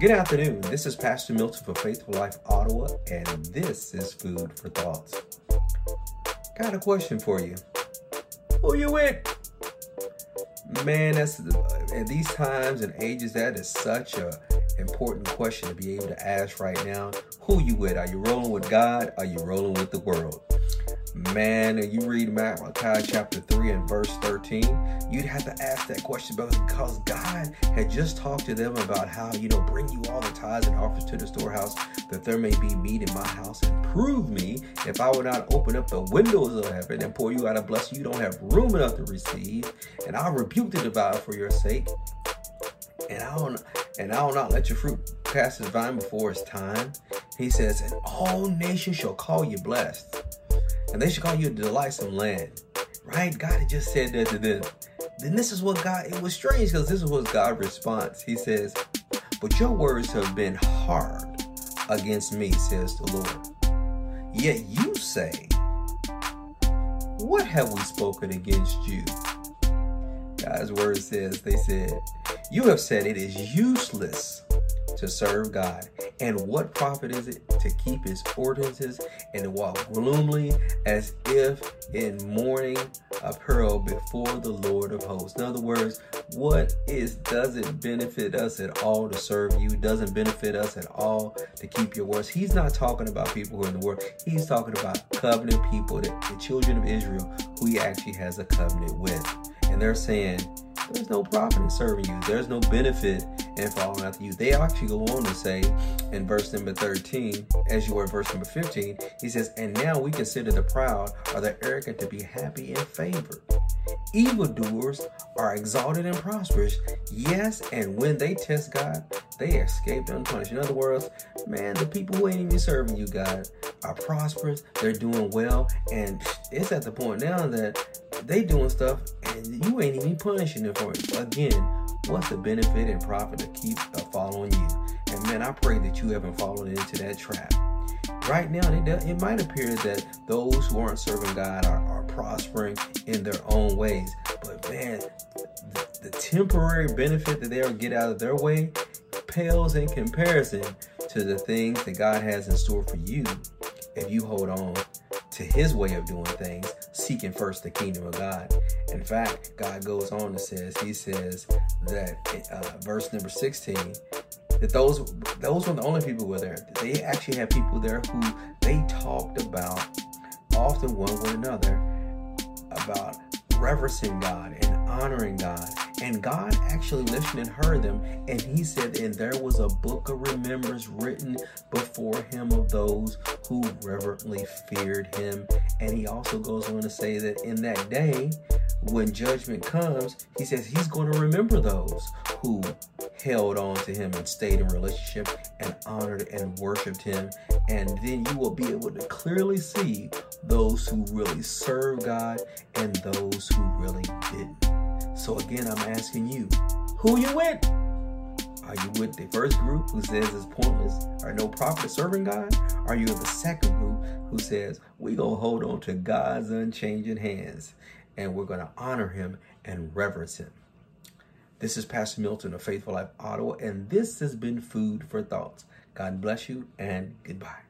Good afternoon. This is Pastor Milton for Faithful Life Ottawa, and this is Food for Thoughts. Got a question for you. Who you with? Man, that's at these times and ages, that is such a important question to be able to ask right now. Who you with? Are you rolling with God? Are you rolling with the world? Man, and you read Malachi chapter 3 and verse 13, you'd have to ask that question because God had just talked to them about how, you know, bring you all the tithes and offers to the storehouse that there may be meat in my house and prove me if I would not open up the windows of heaven and pour you out a blessing you don't have room enough to receive. And I'll rebuke the devourer for your sake. And I'll, not and I will not let your fruit pass its vine before its time. He says, and all nations shall call you blessed and they should call you a delightsome land. Right? God had just said that to them. Then this is what God, it was strange because this was God's response. He says, But your words have been hard against me, says the Lord. Yet you say, What have we spoken against you? God's word says, They said, You have said it is useless to serve God. And what profit is it to keep his ordinances and to walk gloomily as if in mourning apparel before the Lord of hosts? In other words, what is doesn't benefit us at all to serve you, doesn't benefit us at all to keep your words. He's not talking about people who are in the world. He's talking about covenant people, the, the children of Israel, who he actually has a covenant with. And they're saying, there's no profit in serving you. There's no benefit in following after you. They actually go on to say in verse number 13, as you were in verse number 15, he says, And now we consider the proud or the arrogant to be happy and favored. Evildoers are exalted and prosperous. Yes, and when they test God, they escape unpunished. In other words, man, the people who ain't even serving you, God, are prosperous. They're doing well. And it's at the point now that they doing stuff and you ain't even punishing them for it. Again, what's the benefit and profit to keep uh, following you? And man, I pray that you haven't fallen into that trap. Right now, it, it might appear that those who aren't serving God are, are prospering in their own ways. But man, the, the temporary benefit that they'll get out of their way pales in comparison to the things that God has in store for you if you hold on to his way of doing things, seeking first the kingdom of God. In fact, God goes on and says, He says that uh, verse number 16, that those those were the only people who were there. They actually had people there who they talked about often one with another about reverencing God and honoring God. And God actually listened and heard them. And he said, and there was a book of remembrance written before him of those who reverently feared him. And he also goes on to say that in that day, when judgment comes, he says he's going to remember those who held on to him and stayed in relationship and honored and worshiped him. And then you will be able to clearly see those who really serve God and those who really didn't. So again, I'm asking you, who you with? Are you with the first group who says it's pointless or no profit serving God? Are you in the second group who says we gonna hold on to God's unchanging hands and we're gonna honor him and reverence him? This is Pastor Milton of Faithful Life Ottawa, and this has been Food for Thoughts. God bless you and goodbye.